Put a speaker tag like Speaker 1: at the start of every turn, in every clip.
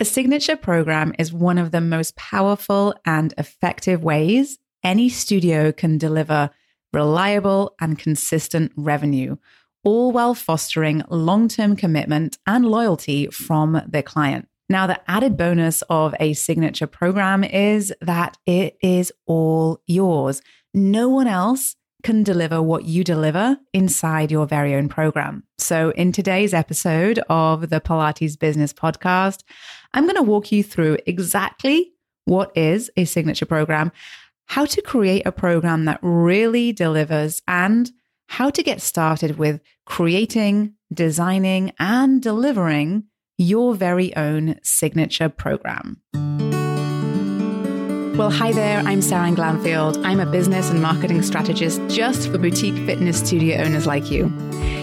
Speaker 1: A signature program is one of the most powerful and effective ways any studio can deliver reliable and consistent revenue, all while fostering long term commitment and loyalty from their client. Now, the added bonus of a signature program is that it is all yours. No one else can deliver what you deliver inside your very own program. So, in today's episode of the Pilates Business Podcast, I'm going to walk you through exactly what is a signature program, how to create a program that really delivers, and how to get started with creating, designing, and delivering your very own signature program. Well, hi there, I'm Sarah Glanfield. I'm a business and marketing strategist just for boutique fitness studio owners like you.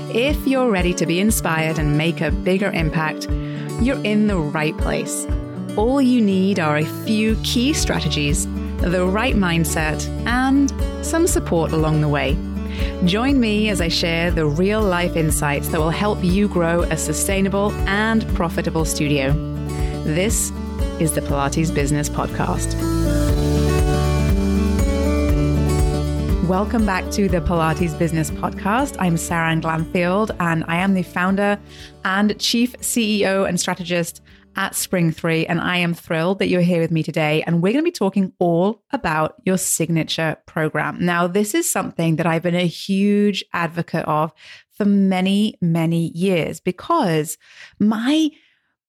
Speaker 1: If you're ready to be inspired and make a bigger impact, you're in the right place. All you need are a few key strategies, the right mindset, and some support along the way. Join me as I share the real life insights that will help you grow a sustainable and profitable studio. This is the Pilates Business Podcast. Welcome back to the Pilates Business Podcast. I'm Sarah Glanfield, and I am the founder and chief CEO and strategist at Spring 3. And I am thrilled that you're here with me today. And we're going to be talking all about your signature program. Now, this is something that I've been a huge advocate of for many, many years because my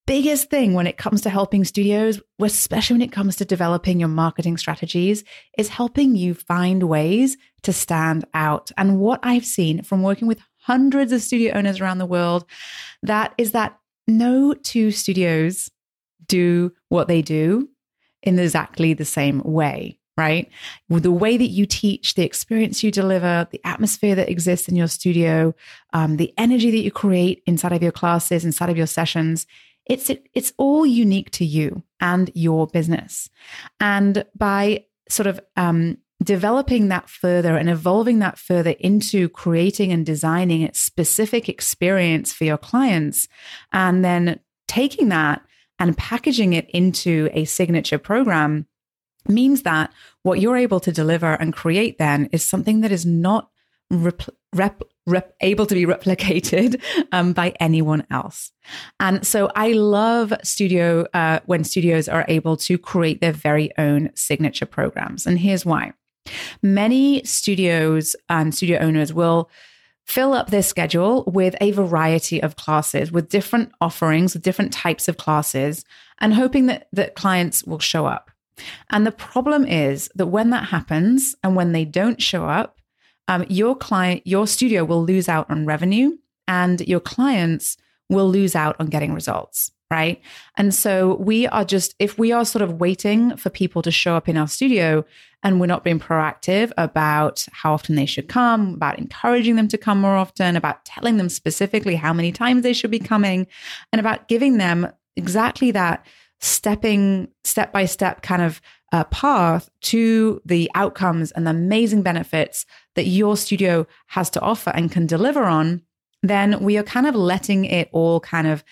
Speaker 1: biggest thing when it comes to helping studios, especially when it comes to developing your marketing strategies, is helping you find ways to stand out. And what I've seen from working with hundreds of studio owners around the world, that is that no two studios do what they do in exactly the same way, right? The way that you teach, the experience you deliver, the atmosphere that exists in your studio, um, the energy that you create inside of your classes, inside of your sessions, it's it's all unique to you and your business. And by sort of um, developing that further and evolving that further into creating and designing a specific experience for your clients, and then taking that and packaging it into a signature program means that what you're able to deliver and create then is something that is not rep, rep, rep, able to be replicated um, by anyone else. And so I love studio uh, when studios are able to create their very own signature programs. And here's why. Many studios and studio owners will fill up their schedule with a variety of classes, with different offerings, with different types of classes, and hoping that, that clients will show up. And the problem is that when that happens and when they don't show up, um, your client, your studio will lose out on revenue and your clients will lose out on getting results right? And so we are just, if we are sort of waiting for people to show up in our studio and we're not being proactive about how often they should come, about encouraging them to come more often, about telling them specifically how many times they should be coming, and about giving them exactly that stepping step by step kind of uh, path to the outcomes and the amazing benefits that your studio has to offer and can deliver on, then we are kind of letting it all kind of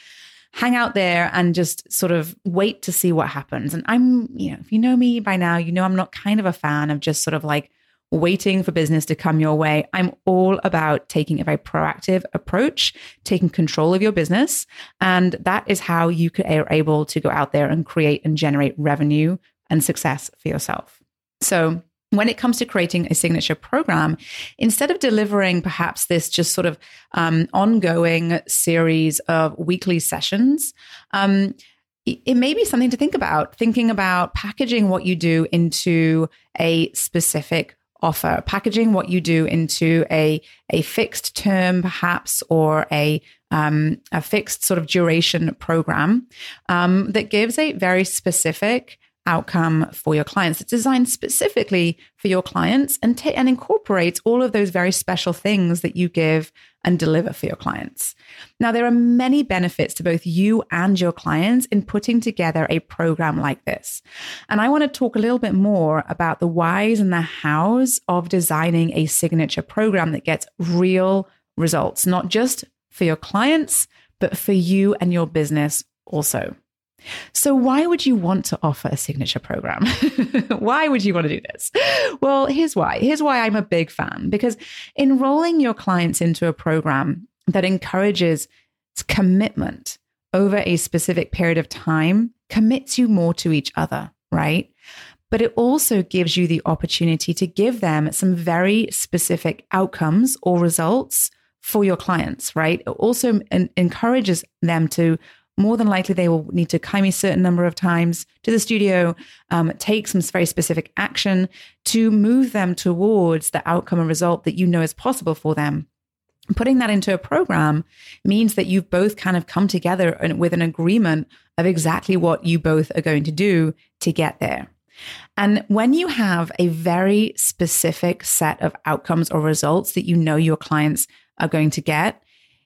Speaker 1: hang out there and just sort of wait to see what happens. And I'm, you know, if you know me by now, you know I'm not kind of a fan of just sort of like waiting for business to come your way. I'm all about taking a very proactive approach, taking control of your business. And that is how you could are able to go out there and create and generate revenue and success for yourself. So when it comes to creating a signature program, instead of delivering perhaps this just sort of um, ongoing series of weekly sessions, um, it may be something to think about, thinking about packaging what you do into a specific offer, packaging what you do into a, a fixed term, perhaps, or a, um, a fixed sort of duration program um, that gives a very specific outcome for your clients. It's designed specifically for your clients and, t- and incorporates all of those very special things that you give and deliver for your clients. Now, there are many benefits to both you and your clients in putting together a program like this. And I want to talk a little bit more about the whys and the hows of designing a signature program that gets real results, not just for your clients, but for you and your business also. So, why would you want to offer a signature program? why would you want to do this? Well, here's why. Here's why I'm a big fan because enrolling your clients into a program that encourages commitment over a specific period of time commits you more to each other, right? But it also gives you the opportunity to give them some very specific outcomes or results for your clients, right? It also encourages them to more than likely they will need to come a certain number of times to the studio, um, take some very specific action to move them towards the outcome and result that you know is possible for them. Putting that into a program means that you've both kind of come together with an agreement of exactly what you both are going to do to get there. And when you have a very specific set of outcomes or results that you know your clients are going to get,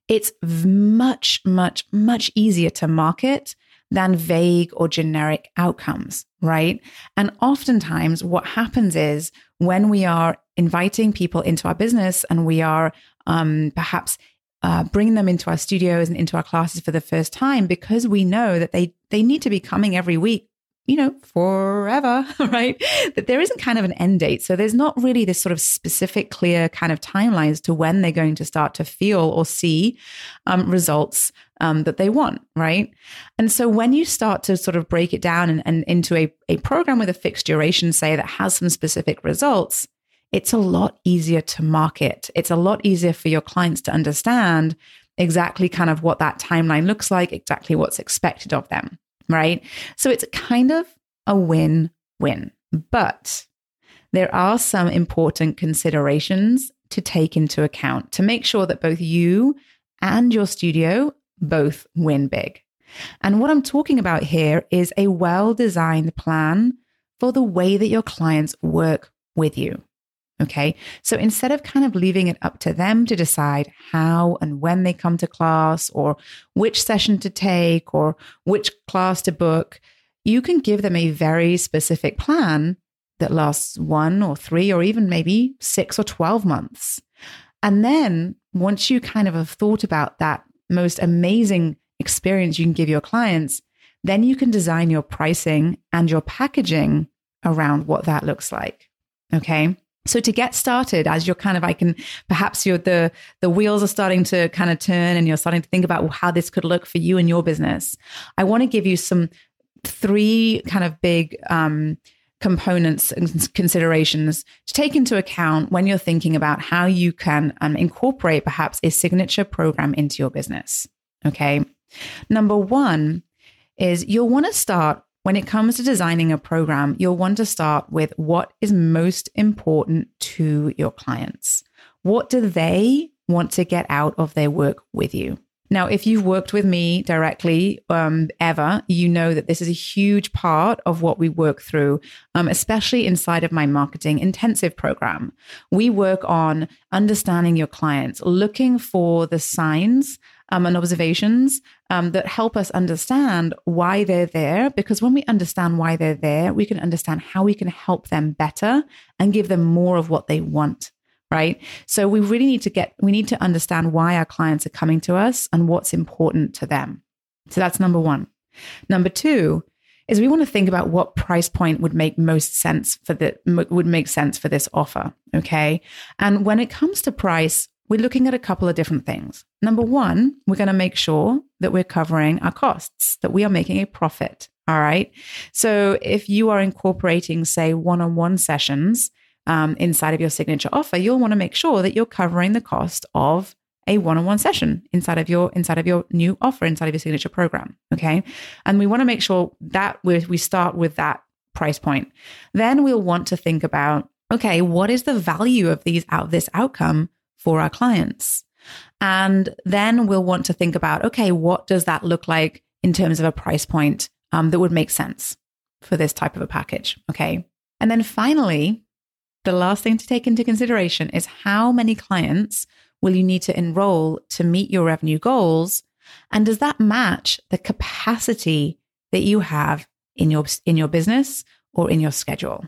Speaker 1: it's much, much, much easier to market than vague or generic outcomes, right? And oftentimes, what happens is when we are inviting people into our business and we are um, perhaps uh, bringing them into our studios and into our classes for the first time, because we know that they they need to be coming every week you know, forever, right? That there isn't kind of an end date. So there's not really this sort of specific, clear kind of timeline as to when they're going to start to feel or see um, results um, that they want, right? And so when you start to sort of break it down and, and into a, a program with a fixed duration, say, that has some specific results, it's a lot easier to market. It's a lot easier for your clients to understand exactly kind of what that timeline looks like, exactly what's expected of them right? So it's kind of a win win. But there are some important considerations to take into account to make sure that both you and your studio both win big. And what I'm talking about here is a well designed plan for the way that your clients work with you. Okay. So instead of kind of leaving it up to them to decide how and when they come to class or which session to take or which class to book, you can give them a very specific plan that lasts one or three or even maybe six or 12 months. And then once you kind of have thought about that most amazing experience you can give your clients, then you can design your pricing and your packaging around what that looks like. Okay. So to get started, as you're kind of, I can perhaps you're the the wheels are starting to kind of turn, and you're starting to think about how this could look for you and your business. I want to give you some three kind of big um, components and considerations to take into account when you're thinking about how you can um, incorporate perhaps a signature program into your business. Okay, number one is you'll want to start when it comes to designing a program, you'll want to start with what is most important to your clients. What do they want to get out of their work with you? Now, if you've worked with me directly um, ever, you know that this is a huge part of what we work through, um, especially inside of my marketing intensive program. We work on understanding your clients, looking for the signs um, and observations um, that help us understand why they're there. Because when we understand why they're there, we can understand how we can help them better and give them more of what they want. Right. So we really need to get, we need to understand why our clients are coming to us and what's important to them. So that's number one. Number two is we want to think about what price point would make most sense for the would make sense for this offer okay and when it comes to price we're looking at a couple of different things. Number one, we're going to make sure that we're covering our costs, that we are making a profit. All right. So if you are incorporating, say, one on one sessions um, inside of your signature offer, you'll want to make sure that you're covering the cost of a one-on-one session inside of your inside of your new offer inside of your signature program okay and we want to make sure that we we start with that price point then we'll want to think about okay what is the value of these out this outcome for our clients. And then we'll want to think about okay, what does that look like in terms of a price point um, that would make sense for this type of a package? Okay. And then finally, the last thing to take into consideration is how many clients will you need to enroll to meet your revenue goals? And does that match the capacity that you have in your, in your business or in your schedule?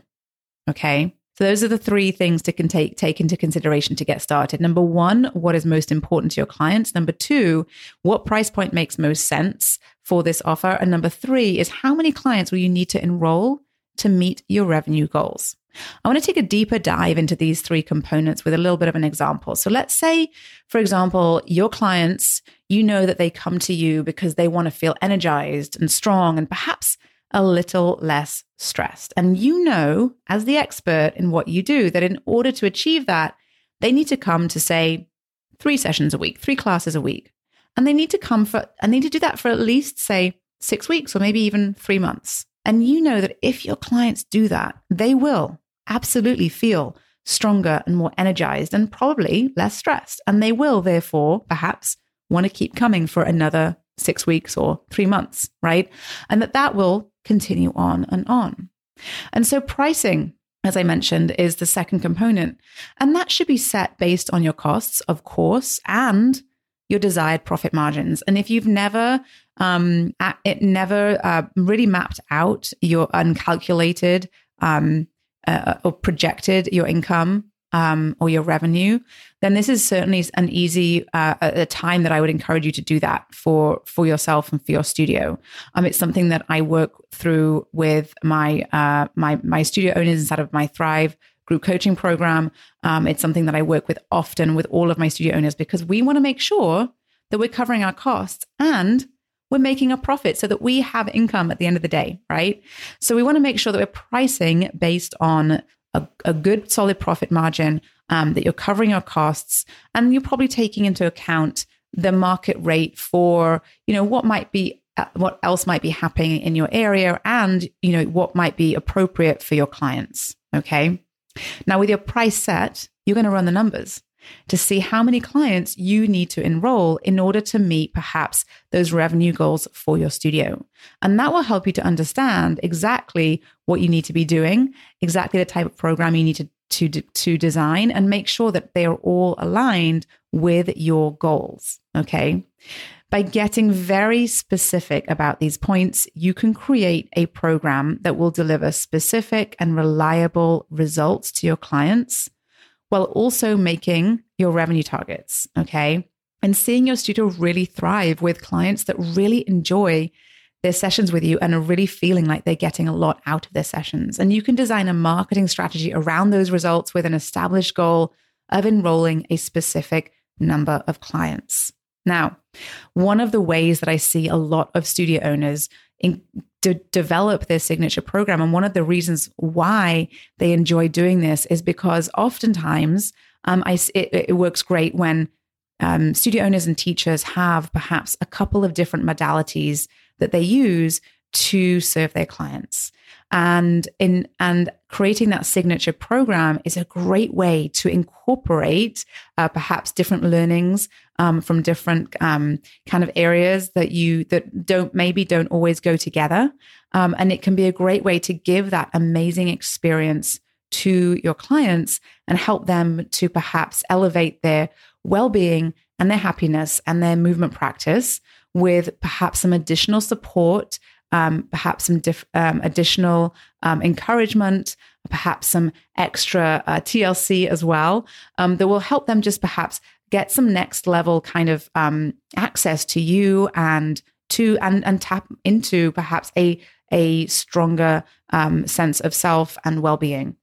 Speaker 1: Okay. So those are the three things to can take take into consideration to get started. Number one, what is most important to your clients? Number two, what price point makes most sense for this offer? And number three is how many clients will you need to enroll to meet your revenue goals? I want to take a deeper dive into these three components with a little bit of an example. So let's say, for example, your clients, you know that they come to you because they want to feel energized and strong and perhaps a little less stressed. And you know, as the expert in what you do, that in order to achieve that, they need to come to say three sessions a week, three classes a week. And they need to come for, and they need to do that for at least, say, six weeks or maybe even three months. And you know that if your clients do that, they will absolutely feel stronger and more energized and probably less stressed. And they will, therefore, perhaps want to keep coming for another six weeks or three months, right? And that that will continue on and on. And so pricing, as I mentioned, is the second component. And that should be set based on your costs, of course, and your desired profit margins. And if you've never, um, it never uh, really mapped out your uncalculated um, uh, or projected your income um, or your revenue, then this is certainly an easy uh, a time that I would encourage you to do that for for yourself and for your studio. Um, it's something that I work through with my uh, my my studio owners inside of my Thrive group coaching program. Um, it's something that I work with often with all of my studio owners because we want to make sure that we're covering our costs and we're making a profit so that we have income at the end of the day, right? So we want to make sure that we're pricing based on a, a good solid profit margin, um, that you're covering your costs, and you're probably taking into account the market rate for you know what might be uh, what else might be happening in your area and you know what might be appropriate for your clients okay? Now with your price set you're going to run the numbers to see how many clients you need to enroll in order to meet perhaps those revenue goals for your studio. And that will help you to understand exactly what you need to be doing, exactly the type of program you need to, to, to design, and make sure that they are all aligned with your goals. Okay. By getting very specific about these points, you can create a program that will deliver specific and reliable results to your clients while also making your revenue targets. Okay. And seeing your studio really thrive with clients that really enjoy their sessions with you and are really feeling like they're getting a lot out of their sessions. And you can design a marketing strategy around those results with an established goal of enrolling a specific number of clients. Now, one of the ways that I see a lot of studio owners in, de- develop their signature program. And one of the reasons why they enjoy doing this is because oftentimes um, I, it, it works great when um, studio owners and teachers have perhaps a couple of different modalities that they use to serve their clients and in and creating that signature program is a great way to incorporate uh, perhaps different learnings um, from different um, kind of areas that you that don't maybe don't always go together. Um, and it can be a great way to give that amazing experience to your clients and help them to perhaps elevate their well-being and their happiness and their movement practice with perhaps some additional support um, perhaps some diff- um, additional um, encouragement, perhaps some extra uh, TLC as well, um, that will help them just perhaps get some next level kind of um, access to you and to and and tap into perhaps a a stronger um, sense of self and well being.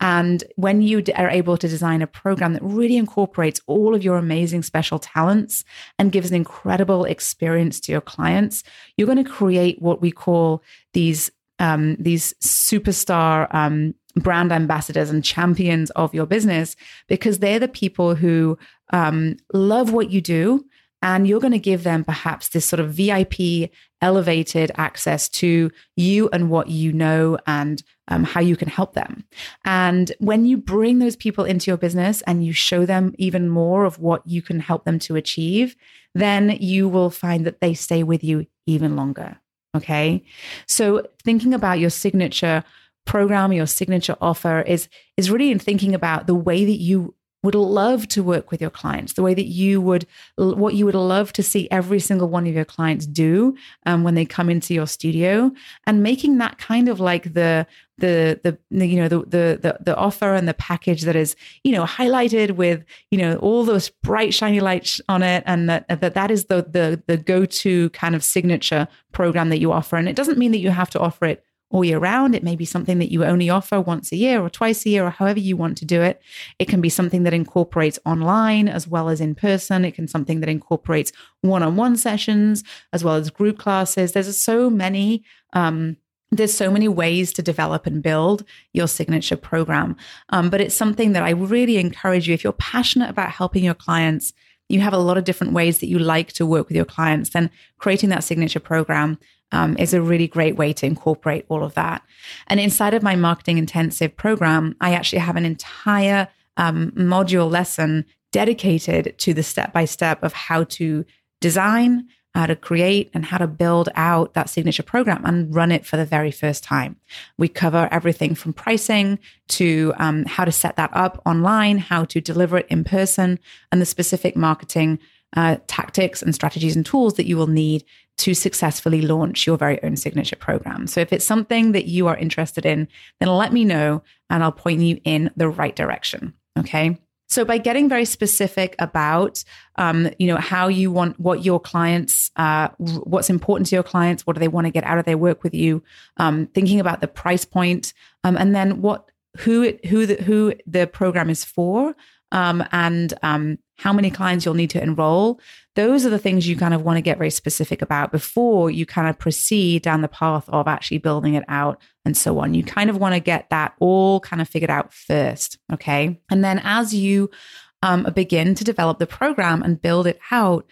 Speaker 1: And when you are able to design a program that really incorporates all of your amazing special talents and gives an incredible experience to your clients, you're going to create what we call these um, these superstar um, brand ambassadors and champions of your business because they're the people who um, love what you do and you're going to give them perhaps this sort of VIP elevated access to you and what you know and um, how you can help them. And when you bring those people into your business and you show them even more of what you can help them to achieve, then you will find that they stay with you even longer. Okay. So thinking about your signature program, your signature offer is, is really in thinking about the way that you would love to work with your clients, the way that you would, what you would love to see every single one of your clients do um, when they come into your studio, and making that kind of like the the the you know the, the the the offer and the package that is you know highlighted with you know all those bright shiny lights on it, and that that that is the the the go to kind of signature program that you offer. And it doesn't mean that you have to offer it all year round. It may be something that you only offer once a year or twice a year or however you want to do it. It can be something that incorporates online as well as in person. It can something that incorporates one-on-one sessions as well as group classes. There's so many um, there's so many ways to develop and build your signature program. Um, but it's something that I really encourage you if you're passionate about helping your clients you have a lot of different ways that you like to work with your clients, then creating that signature program um, is a really great way to incorporate all of that. And inside of my marketing intensive program, I actually have an entire um, module lesson dedicated to the step by step of how to design, how to create, and how to build out that signature program and run it for the very first time. We cover everything from pricing to um, how to set that up online, how to deliver it in person, and the specific marketing uh, tactics and strategies and tools that you will need to successfully launch your very own signature program. So if it's something that you are interested in, then let me know and I'll point you in the right direction. Okay. So by getting very specific about, um, you know, how you want what your clients, uh, what's important to your clients, what do they want to get out of their work with you, um, thinking about the price point, um, and then what who it, who the who the program is for, um, and um, how many clients you'll need to enroll. Those are the things you kind of want to get very specific about before you kind of proceed down the path of actually building it out and so on. You kind of want to get that all kind of figured out first. Okay. And then as you um, begin to develop the program and build it out,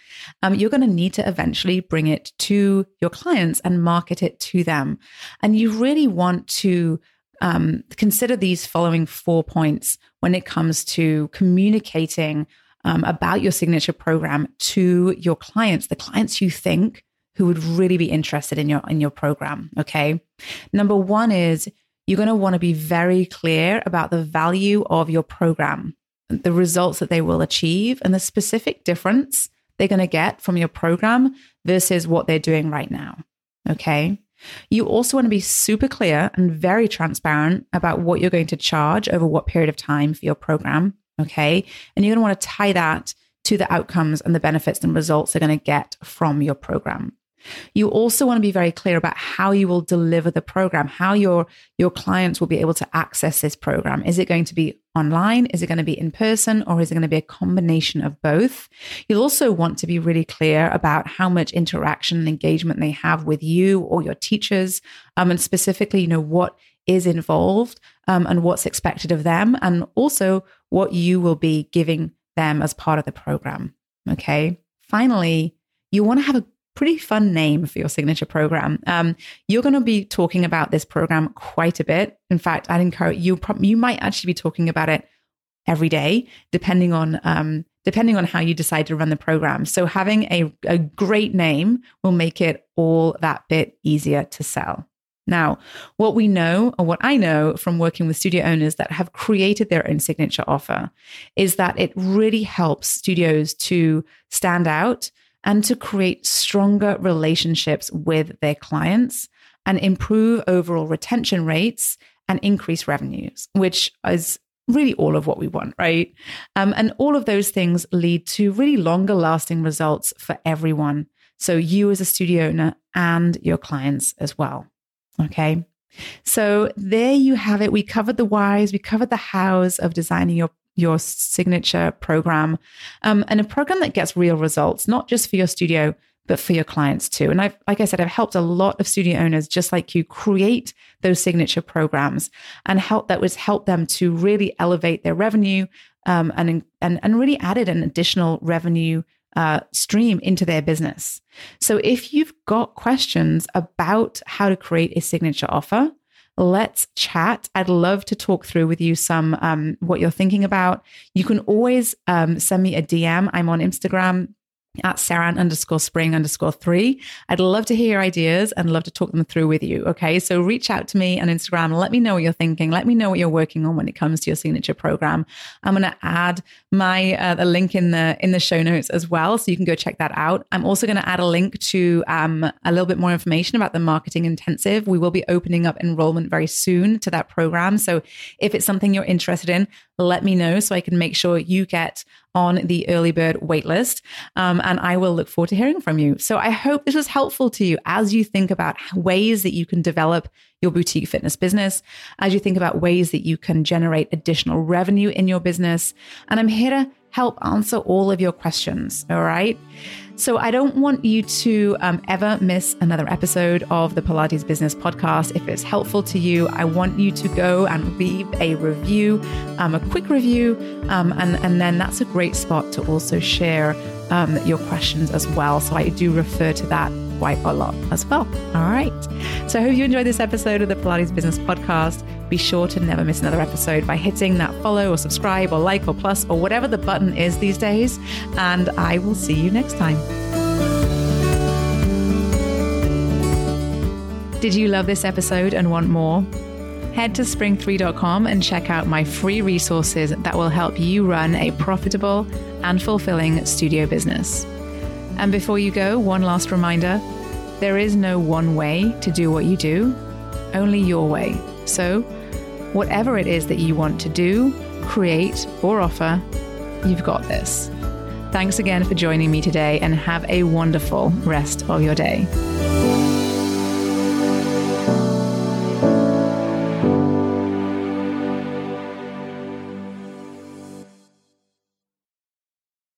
Speaker 1: um, you're going to need to eventually bring it to your clients and market it to them. And you really want to um, consider these following four points when it comes to communicating um, about your signature program to your clients, the clients you think who would really be interested in your in your program. Okay, number one is you're going to want to be very clear about the value of your program, the results that they will achieve, and the specific difference they're going to get from your program versus what they're doing right now. Okay. You also want to be super clear and very transparent about what you're going to charge over what period of time for your program. Okay. And you're going to want to tie that to the outcomes and the benefits and results they're going to get from your program. You also want to be very clear about how you will deliver the program, how your your clients will be able to access this program. Is it going to be online? Is it going to be in person or is it going to be a combination of both? You'll also want to be really clear about how much interaction and engagement they have with you or your teachers um, and specifically, you know, what is involved um, and what's expected of them and also what you will be giving them as part of the program. Okay. Finally, you want to have a pretty fun name for your signature program. Um, you're going to be talking about this program quite a bit. In fact, I'd encourage you. You might actually be talking about it every day, depending on um, depending on how you decide to run the program. So having a, a great name will make it all that bit easier to sell. Now, what we know, or what I know from working with studio owners that have created their own signature offer, is that it really helps studios to stand out and to create stronger relationships with their clients and improve overall retention rates and increase revenues, which is really all of what we want, right? Um, and all of those things lead to really longer lasting results for everyone. So, you as a studio owner and your clients as well. Okay. So there you have it. We covered the whys, we covered the hows of designing your your signature program, um, and a program that gets real results, not just for your studio, but for your clients too. And I've, like I said, I've helped a lot of studio owners just like you create those signature programs and help that was help them to really elevate their revenue um, and and and really added an additional revenue uh, stream into their business. So if you've got questions about how to create a signature offer, let's chat. I'd love to talk through with you some um, what you're thinking about. You can always um, send me a DM. I'm on Instagram at Saran underscore spring underscore three. I'd love to hear your ideas and love to talk them through with you. Okay. So reach out to me on Instagram. Let me know what you're thinking. Let me know what you're working on when it comes to your signature program. I'm going to add my, uh, the link in the, in the show notes as well. So you can go check that out. I'm also going to add a link to, um, a little bit more information about the marketing intensive. We will be opening up enrollment very soon to that program. So if it's something you're interested in, let me know so I can make sure you get on the early bird waitlist. Um, and I will look forward to hearing from you. So I hope this was helpful to you as you think about ways that you can develop your boutique fitness business, as you think about ways that you can generate additional revenue in your business. And I'm here to help answer all of your questions. All right. So I don't want you to um, ever miss another episode of the Pilates Business Podcast. If it's helpful to you, I want you to go and leave a review, um, a quick review, um, and and then that's a great spot to also share um, your questions as well. So I do refer to that quite a lot as well. All right. So I hope you enjoyed this episode of the Pilates Business Podcast. Be sure to never miss another episode by hitting that follow or subscribe or like or plus or whatever the button is these days. And I will see you next time. Did you love this episode and want more? Head to spring3.com and check out my free resources that will help you run a profitable and fulfilling studio business. And before you go, one last reminder there is no one way to do what you do, only your way. So, whatever it is that you want to do, create, or offer, you've got this. Thanks again for joining me today and have a wonderful rest of your day.